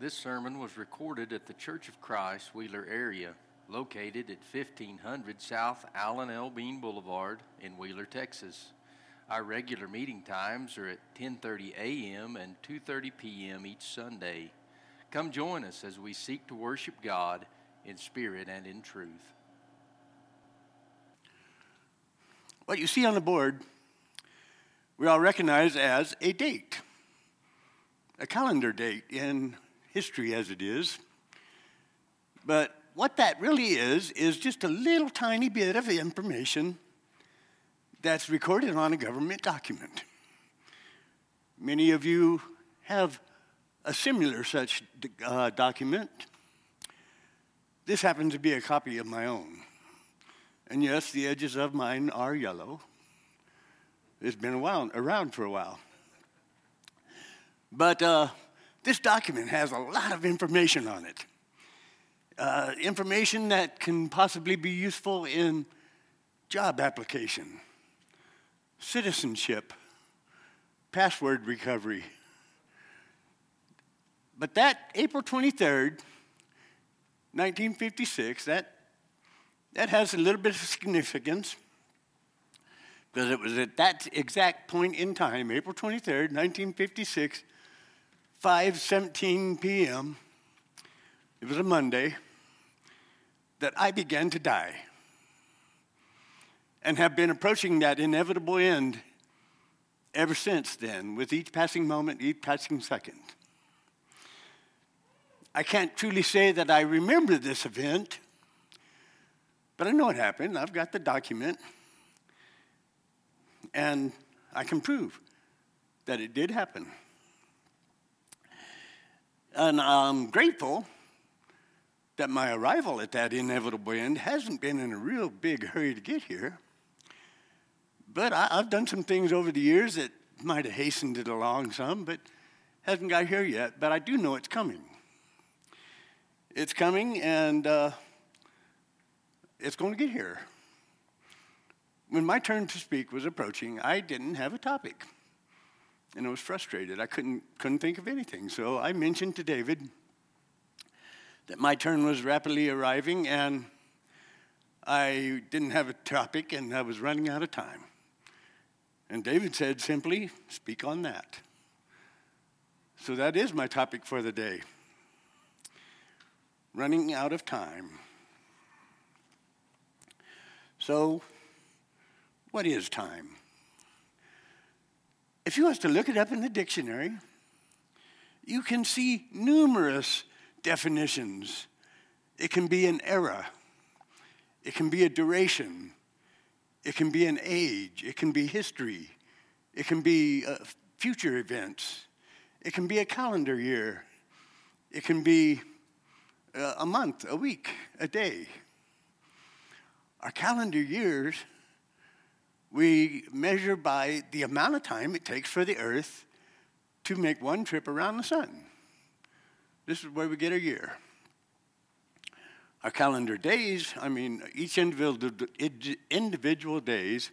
This sermon was recorded at the Church of Christ Wheeler area, located at 1500 South Alan L. Bean Boulevard in Wheeler, Texas. Our regular meeting times are at 10:30 a.m. and 2:30 p.m. each Sunday. Come join us as we seek to worship God in spirit and in truth. What you see on the board, we all recognize as a date, a calendar date in history as it is. But what that really is, is just a little tiny bit of information that's recorded on a government document. Many of you have a similar such uh, document. This happens to be a copy of my own. And yes, the edges of mine are yellow. It's been a while, around for a while. But uh, this document has a lot of information on it. Uh, information that can possibly be useful in job application, citizenship, password recovery. But that April 23rd, 1956, that, that has a little bit of significance because it was at that exact point in time, April 23rd, 1956, 5:17 p.m. It was a Monday that I began to die and have been approaching that inevitable end ever since then with each passing moment, each passing second. I can't truly say that I remember this event, but I know it happened. I've got the document, and I can prove that it did happen. And I'm grateful that my arrival at that inevitable end hasn't been in a real big hurry to get here. But I, have done some things over the years that might have hastened it along some, but hasn't got here yet. But I do know it's coming. It's coming, and uh, it's going to get here. When my turn to speak was approaching, I didn't have a topic and I was frustrated. I couldn't, couldn't think of anything. So I mentioned to David that my turn was rapidly arriving and I didn't have a topic and I was running out of time. And David said simply, Speak on that. So that is my topic for the day running out of time. So, what is time? If you was to look it up in the dictionary, you can see numerous definitions. It can be an era, it can be a duration, it can be an age, it can be history, it can be uh, future events, it can be a calendar year, it can be uh, a month, a week, a day. Our calendar years we measure by the amount of time it takes for the Earth to make one trip around the sun. This is where we get a year. Our calendar days, I mean, each individual days,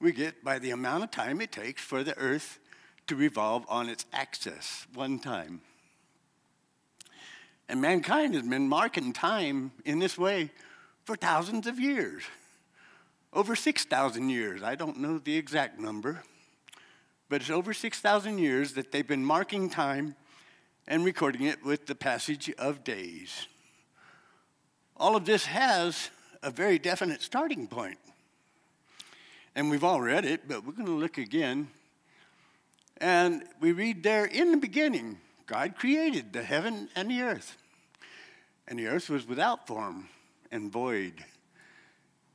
we get by the amount of time it takes for the Earth to revolve on its axis one time. And mankind has been marking time in this way for thousands of years over 6,000 years. I don't know the exact number, but it's over 6,000 years that they've been marking time and recording it with the passage of days. All of this has a very definite starting point. And we've all read it, but we're going to look again. And we read there in the beginning, God created the heaven and the earth. And the earth was without form and void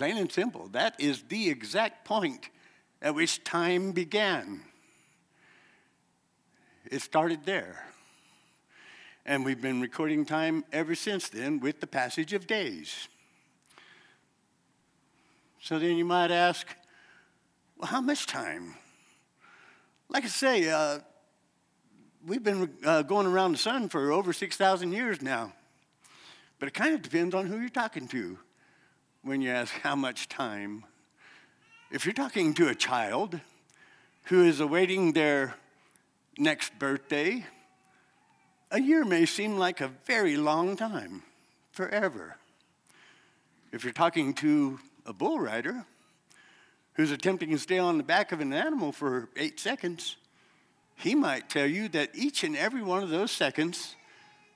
Plain and simple. That is the exact point at which time began. It started there. And we've been recording time ever since then with the passage of days. So then you might ask, well, how much time? Like I say, uh, we've been uh, going around the sun for over 6,000 years now. But it kind of depends on who you're talking to when you ask how much time. If you're talking to a child who is awaiting their next birthday, a year may seem like a very long time, forever. If you're talking to a bull rider who's attempting to stay on the back of an animal for eight seconds, he might tell you that each and every one of those seconds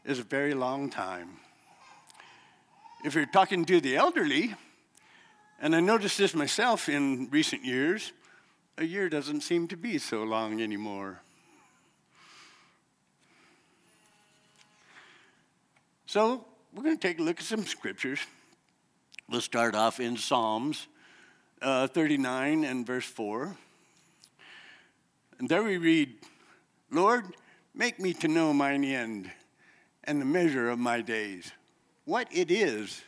is a very long time. If you're talking to the elderly, and I noticed this myself in recent years, a year doesn't seem to be so long anymore. So, we're going to take a look at some scriptures. We'll start off in Psalms uh, 39 and verse 4. And there we read, Lord, make me to know mine end and the measure of my days, what it is,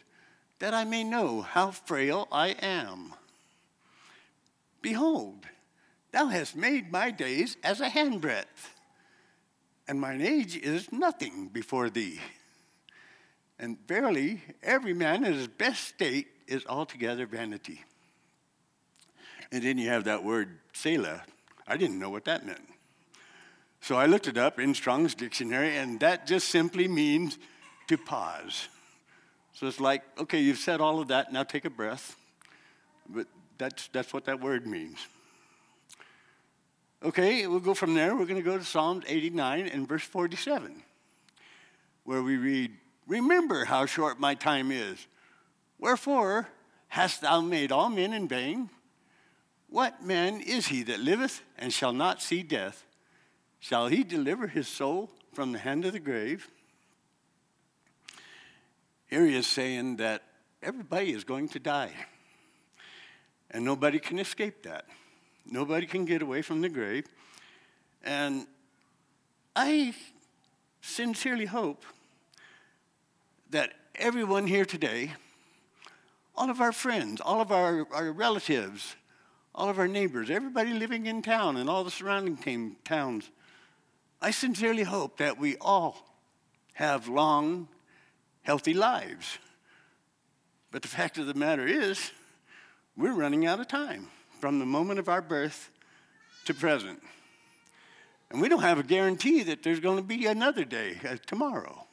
that I may know how frail I am. Behold, thou hast made my days as a handbreadth, and mine age is nothing before thee. And verily, every man in his best state is altogether vanity. And then you have that word, Selah. I didn't know what that meant. So I looked it up in Strong's dictionary, and that just simply means to pause. So it's like, okay, you've said all of that, now take a breath. But that's, that's what that word means. Okay, we'll go from there. We're going to go to Psalms 89 and verse 47, where we read, Remember how short my time is. Wherefore hast thou made all men in vain? What man is he that liveth and shall not see death? Shall he deliver his soul from the hand of the grave? Here he is saying that everybody is going to die. And nobody can escape that. Nobody can get away from the grave. And I sincerely hope that everyone here today, all of our friends, all of our, our relatives, all of our neighbors, everybody living in town and all the surrounding towns, I sincerely hope that we all have long, healthy lives. But the fact of the matter is, we're running out of time from the moment of our birth to present. And we don't have a guarantee that there's going to be another day, uh, tomorrow.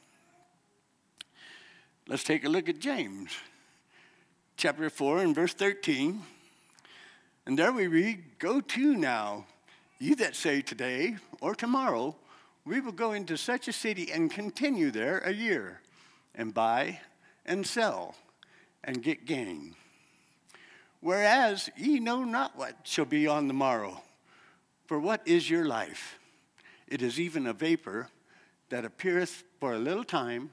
Let's take a look at James chapter 4 and verse 13. And there we read, Go to now, you that say today or tomorrow, we will go into such a city and continue there a year, and buy and sell and get gain. Whereas ye know not what shall be on the morrow. For what is your life? It is even a vapor that appeareth for a little time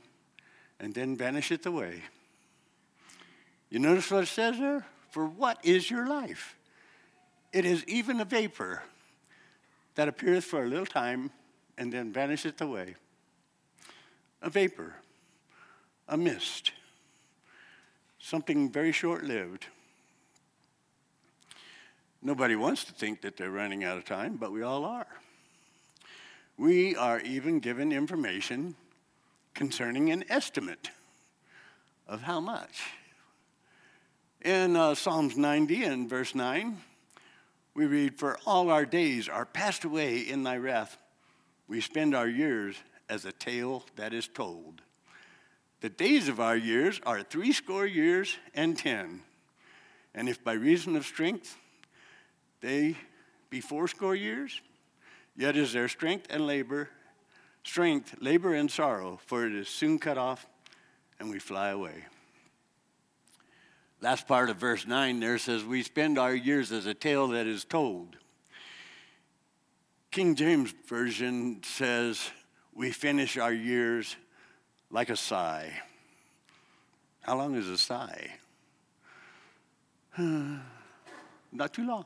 and then vanisheth away. You notice what it says there? For what is your life? It is even a vapor that appeareth for a little time and then vanisheth away. A vapor, a mist, something very short lived. Nobody wants to think that they're running out of time, but we all are. We are even given information concerning an estimate of how much. In uh, Psalms 90 and verse 9, we read, For all our days are passed away in thy wrath. We spend our years as a tale that is told. The days of our years are threescore years and ten. And if by reason of strength they be fourscore years, yet is their strength and labor strength, labor, and sorrow, for it is soon cut off and we fly away. Last part of verse 9 there says, We spend our years as a tale that is told. King James Version says, We finish our years like a sigh. How long is a sigh? Not too long.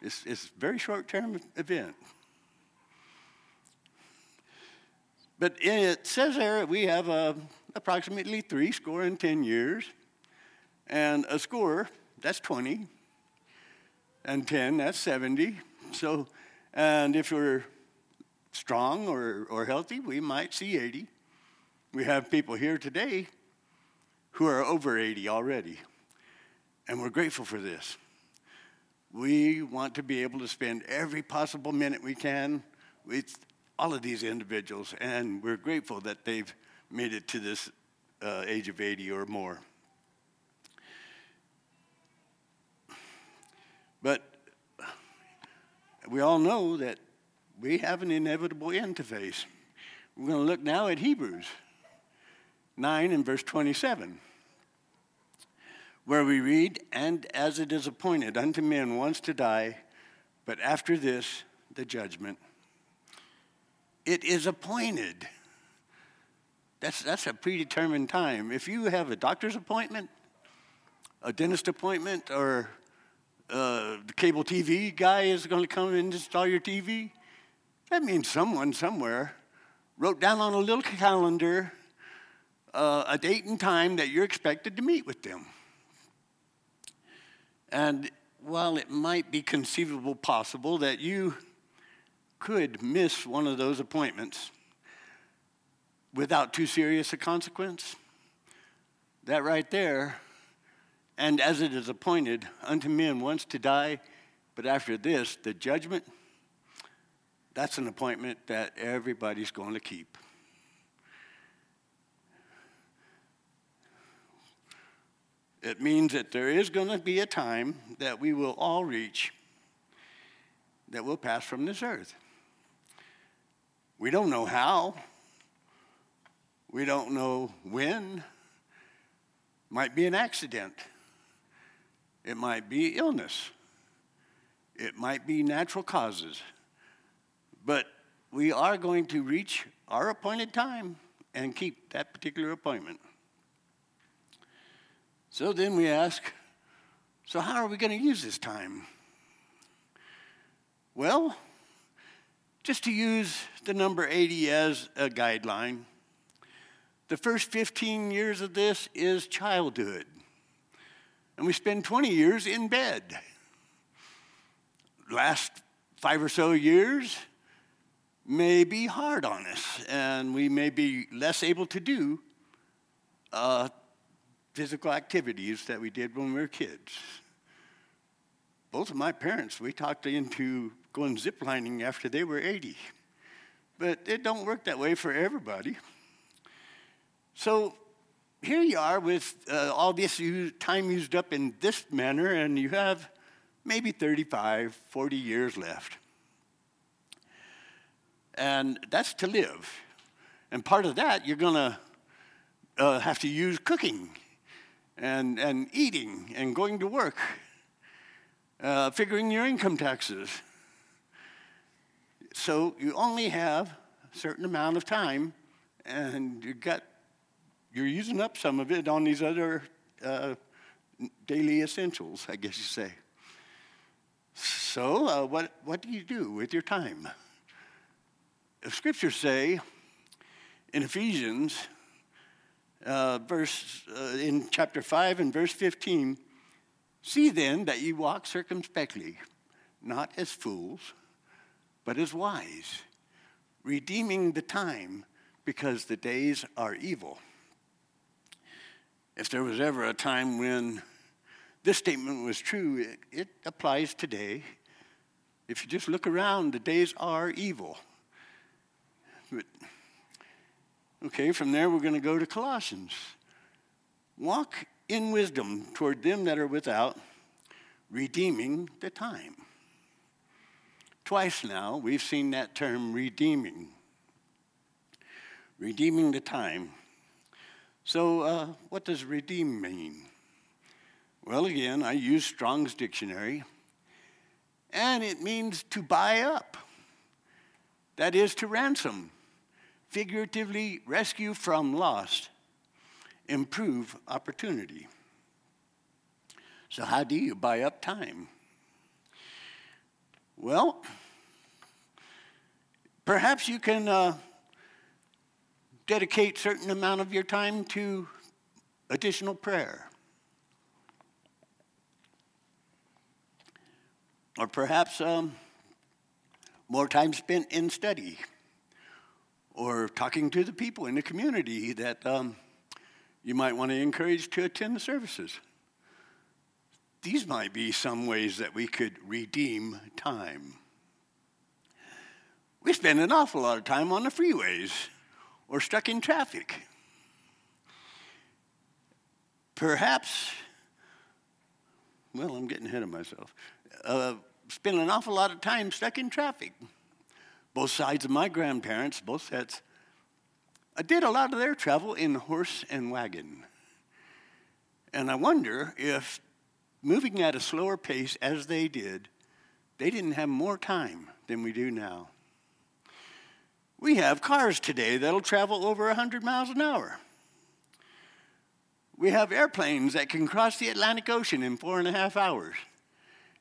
It's, it's a very short term event. But it says there we have uh, approximately three score and ten years, and a score, that's 20, and 10, that's 70. So, and if we're strong or, or healthy, we might see 80. We have people here today who are over 80 already, and we're grateful for this. We want to be able to spend every possible minute we can with all of these individuals, and we're grateful that they've made it to this uh, age of 80 or more. But we all know that we have an inevitable end to face. We're going to look now at Hebrews 9 and verse 27, where we read, And as it is appointed unto men once to die, but after this, the judgment. It is appointed. That's, that's a predetermined time. If you have a doctor's appointment, a dentist appointment, or uh, the cable TV guy is going to come and install your TV, that means someone somewhere wrote down on a little calendar uh, a date and time that you're expected to meet with them. And while it might be conceivable possible that you could miss one of those appointments without too serious a consequence, that right there, and as it is appointed unto men once to die, but after this, the judgment, that's an appointment that everybody's going to keep. It means that there is going to be a time that we will all reach that will pass from this earth. We don't know how. We don't know when. Might be an accident. It might be illness. It might be natural causes. But we are going to reach our appointed time and keep that particular appointment. So then we ask so, how are we going to use this time? Well, just to use the number 80 as a guideline, the first 15 years of this is childhood. And we spend 20 years in bed. Last five or so years may be hard on us, and we may be less able to do uh, physical activities that we did when we were kids. Both of my parents, we talked into going ziplining after they were 80. But it don't work that way for everybody. So here you are with uh, all this time used up in this manner, and you have maybe 35, 40 years left. And that's to live. And part of that, you're going to uh, have to use cooking and, and eating and going to work, uh, figuring your income taxes. So you only have a certain amount of time, and you got, you're using up some of it on these other uh, daily essentials, I guess you say. So, uh, what, what do you do with your time? The scriptures say in Ephesians uh, verse uh, in chapter 5 and verse 15 see then that ye walk circumspectly not as fools but as wise redeeming the time because the days are evil. If there was ever a time when this statement was true it, it applies today. If you just look around the days are evil. But Okay, from there we're going to go to Colossians. Walk in wisdom toward them that are without, redeeming the time. Twice now we've seen that term redeeming. Redeeming the time. So, uh, what does redeem mean? Well, again, I use Strong's dictionary, and it means to buy up. That is to ransom figuratively rescue from lost, improve opportunity. So, how do you buy up time? Well, perhaps you can uh, dedicate certain amount of your time to additional prayer. Or perhaps um, more time spent in study or talking to the people in the community that um, you might want to encourage to attend the services. These might be some ways that we could redeem time. We spend an awful lot of time on the freeways or stuck in traffic. Perhaps, well, I'm getting ahead of myself. Uh, spend an awful lot of time stuck in traffic. Both sides of my grandparents, both sets, I did a lot of their travel in horse and wagon. And I wonder if moving at a slower pace as they did, they didn't have more time than we do now. We have cars today that'll travel over 100 miles an hour. We have airplanes that can cross the Atlantic Ocean in four and a half hours.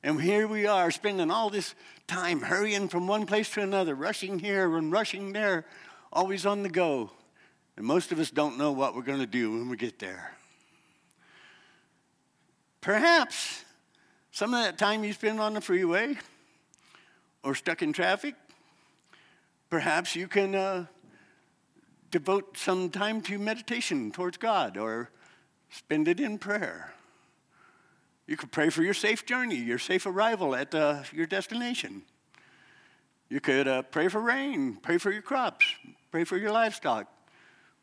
And here we are spending all this time hurrying from one place to another, rushing here and rushing there, always on the go. And most of us don't know what we're going to do when we get there. Perhaps some of that time you spend on the freeway or stuck in traffic, perhaps you can uh, devote some time to meditation towards God or spend it in prayer. You could pray for your safe journey, your safe arrival at uh, your destination. You could uh, pray for rain, pray for your crops, pray for your livestock,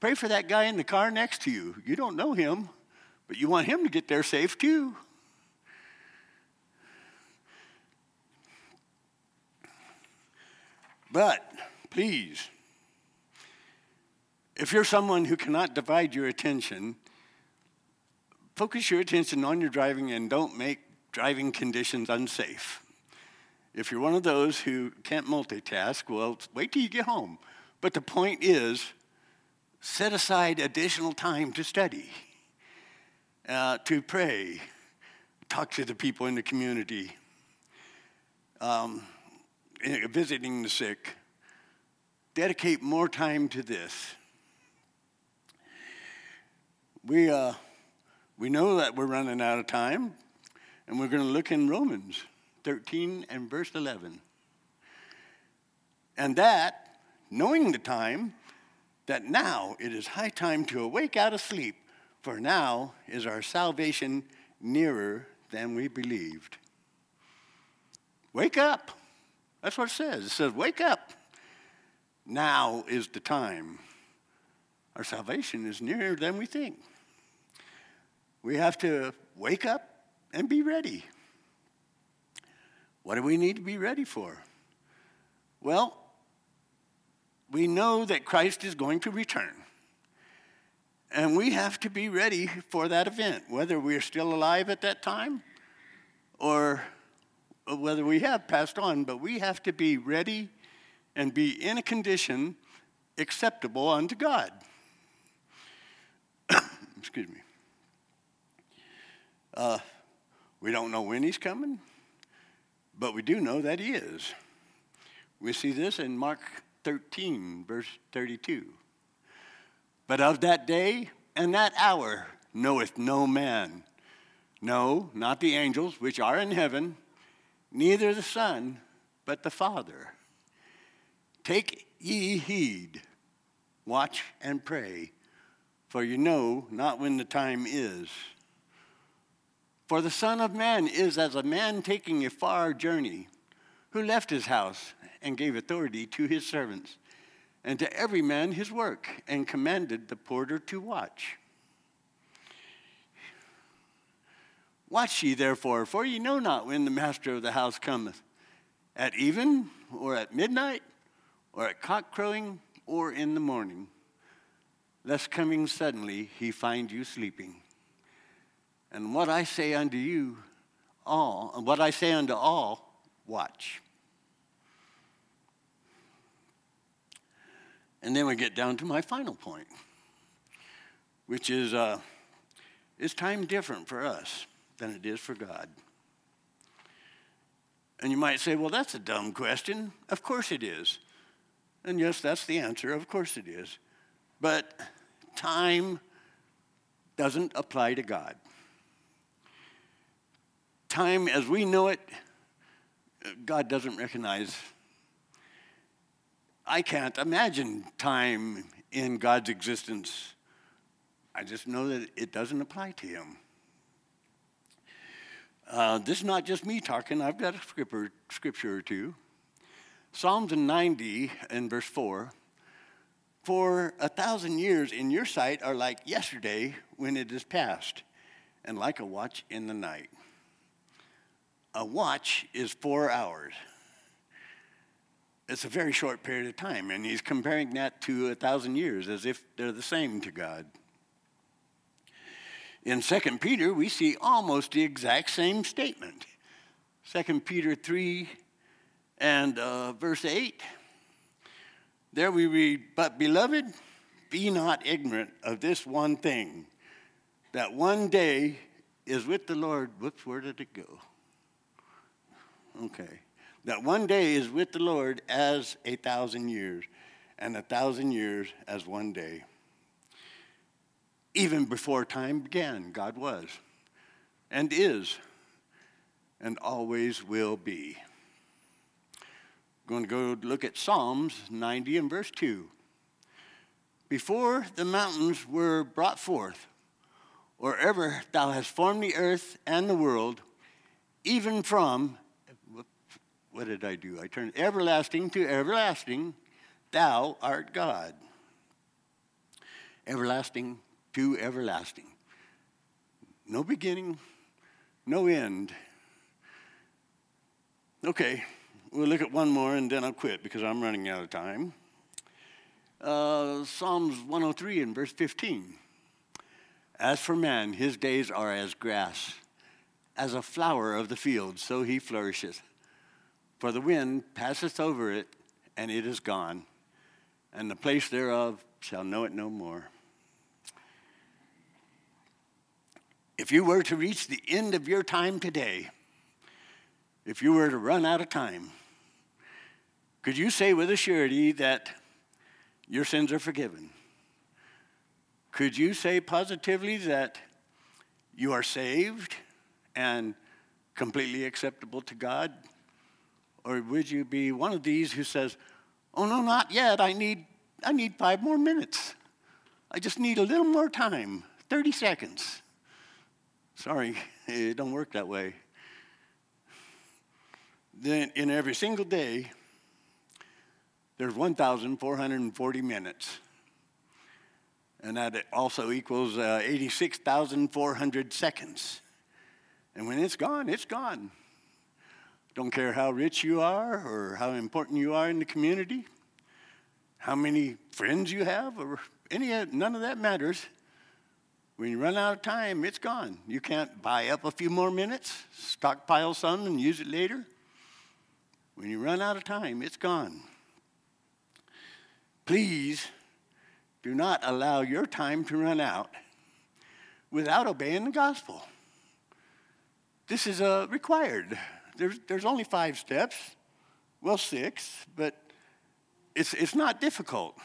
pray for that guy in the car next to you. You don't know him, but you want him to get there safe too. But please, if you're someone who cannot divide your attention, focus your attention on your driving and don't make driving conditions unsafe. If you're one of those who can't multitask, well, wait till you get home. But the point is, set aside additional time to study, uh, to pray, talk to the people in the community, um, visiting the sick. Dedicate more time to this. We, uh, we know that we're running out of time, and we're going to look in Romans 13 and verse 11. And that, knowing the time, that now it is high time to awake out of sleep, for now is our salvation nearer than we believed. Wake up. That's what it says. It says, Wake up. Now is the time. Our salvation is nearer than we think. We have to wake up and be ready. What do we need to be ready for? Well, we know that Christ is going to return. And we have to be ready for that event, whether we're still alive at that time or whether we have passed on, but we have to be ready and be in a condition acceptable unto God. Excuse me. Uh, we don't know when he's coming, but we do know that he is. We see this in Mark 13, verse 32. But of that day and that hour knoweth no man, no, not the angels which are in heaven, neither the Son, but the Father. Take ye heed, watch and pray, for you know not when the time is. For the Son of Man is as a man taking a far journey, who left his house and gave authority to his servants, and to every man his work, and commanded the porter to watch. Watch ye therefore, for ye know not when the master of the house cometh, at even, or at midnight, or at cock crowing, or in the morning, lest coming suddenly he find you sleeping. And what I say unto you all, and what I say unto all, watch. And then we get down to my final point, which is uh, is time different for us than it is for God? And you might say, well, that's a dumb question. Of course it is. And yes, that's the answer. Of course it is. But time doesn't apply to God. Time as we know it, God doesn't recognize. I can't imagine time in God's existence. I just know that it doesn't apply to Him. Uh, this is not just me talking, I've got a scripture, scripture or two. Psalms 90 and verse 4 For a thousand years in your sight are like yesterday when it is past, and like a watch in the night. A watch is four hours. It's a very short period of time, and he's comparing that to a thousand years as if they're the same to God. In 2 Peter, we see almost the exact same statement. 2 Peter 3 and uh, verse 8. There we read, But beloved, be not ignorant of this one thing, that one day is with the Lord. Whoops, where did it go? Okay. That one day is with the Lord as a thousand years, and a thousand years as one day. Even before time began, God was, and is, and always will be. I'm going to go look at Psalms 90 and verse 2. Before the mountains were brought forth, or ever thou hast formed the earth and the world, even from, what did I do? I turned everlasting to everlasting, thou art God. Everlasting to everlasting. No beginning, no end. Okay, we'll look at one more and then I'll quit because I'm running out of time. Uh, Psalms 103 and verse 15. As for man, his days are as grass, as a flower of the field, so he flourisheth. For the wind passeth over it, and it is gone, and the place thereof shall know it no more. If you were to reach the end of your time today, if you were to run out of time, could you say with a surety that your sins are forgiven? Could you say positively that you are saved and completely acceptable to God? Or would you be one of these who says, Oh, no, not yet. I need, I need five more minutes. I just need a little more time 30 seconds. Sorry, it don't work that way. Then in every single day, there's 1,440 minutes. And that also equals uh, 86,400 seconds. And when it's gone, it's gone. Don't care how rich you are or how important you are in the community, how many friends you have, or any none of that matters. When you run out of time, it's gone. You can't buy up a few more minutes, stockpile some, and use it later. When you run out of time, it's gone. Please do not allow your time to run out without obeying the gospel. This is uh, required. There's, there's only five steps, well, six, but it's, it's not difficult.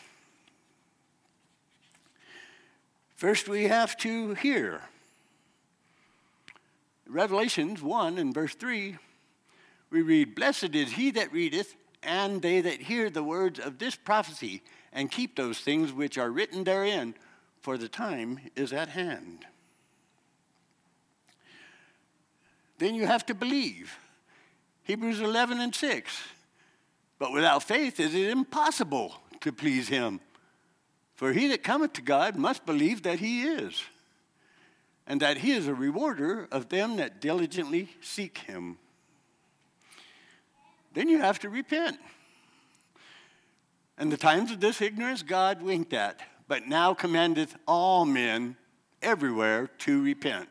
First, we have to hear. Revelations 1 and verse 3, we read, Blessed is he that readeth, and they that hear the words of this prophecy, and keep those things which are written therein, for the time is at hand. Then you have to believe. Hebrews 11 and 6. But without faith is it impossible to please him. For he that cometh to God must believe that he is, and that he is a rewarder of them that diligently seek him. Then you have to repent. And the times of this ignorance God winked at, but now commandeth all men everywhere to repent.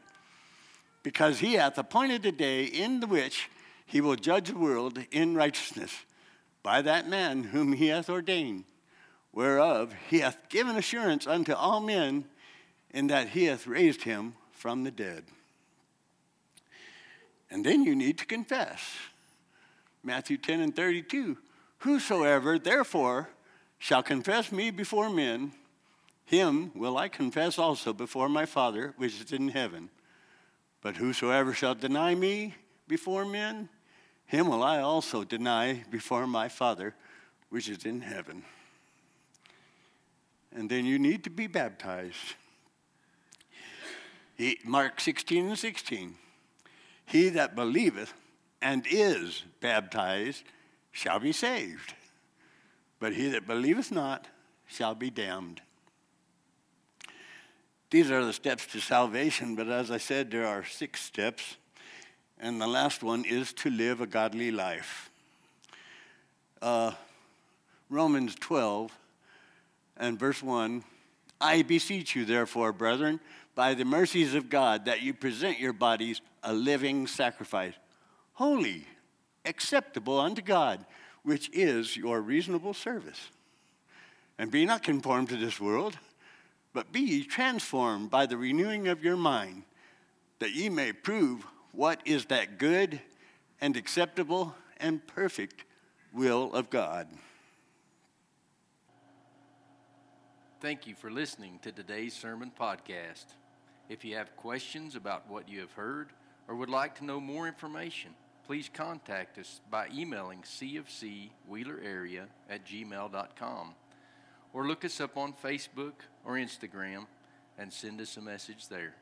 Because he hath appointed a day in the which he will judge the world in righteousness by that man whom he hath ordained whereof he hath given assurance unto all men, in that he hath raised him from the dead. And then you need to confess. Matthew 10 and 32 Whosoever therefore shall confess me before men, him will I confess also before my Father which is in heaven. But whosoever shall deny me before men, him will I also deny before my Father which is in heaven. And then you need to be baptized. He, Mark 16 and 16. He that believeth and is baptized shall be saved, but he that believeth not shall be damned. These are the steps to salvation, but as I said, there are six steps. And the last one is to live a godly life. Uh, Romans 12 and verse 1 I beseech you, therefore, brethren, by the mercies of God, that you present your bodies a living sacrifice, holy, acceptable unto God, which is your reasonable service. And be not conformed to this world but be ye transformed by the renewing of your mind, that ye may prove what is that good and acceptable and perfect will of God. Thank you for listening to today's sermon podcast. If you have questions about what you have heard or would like to know more information, please contact us by emailing cfcwheelerarea at gmail.com or look us up on Facebook or Instagram and send us a message there.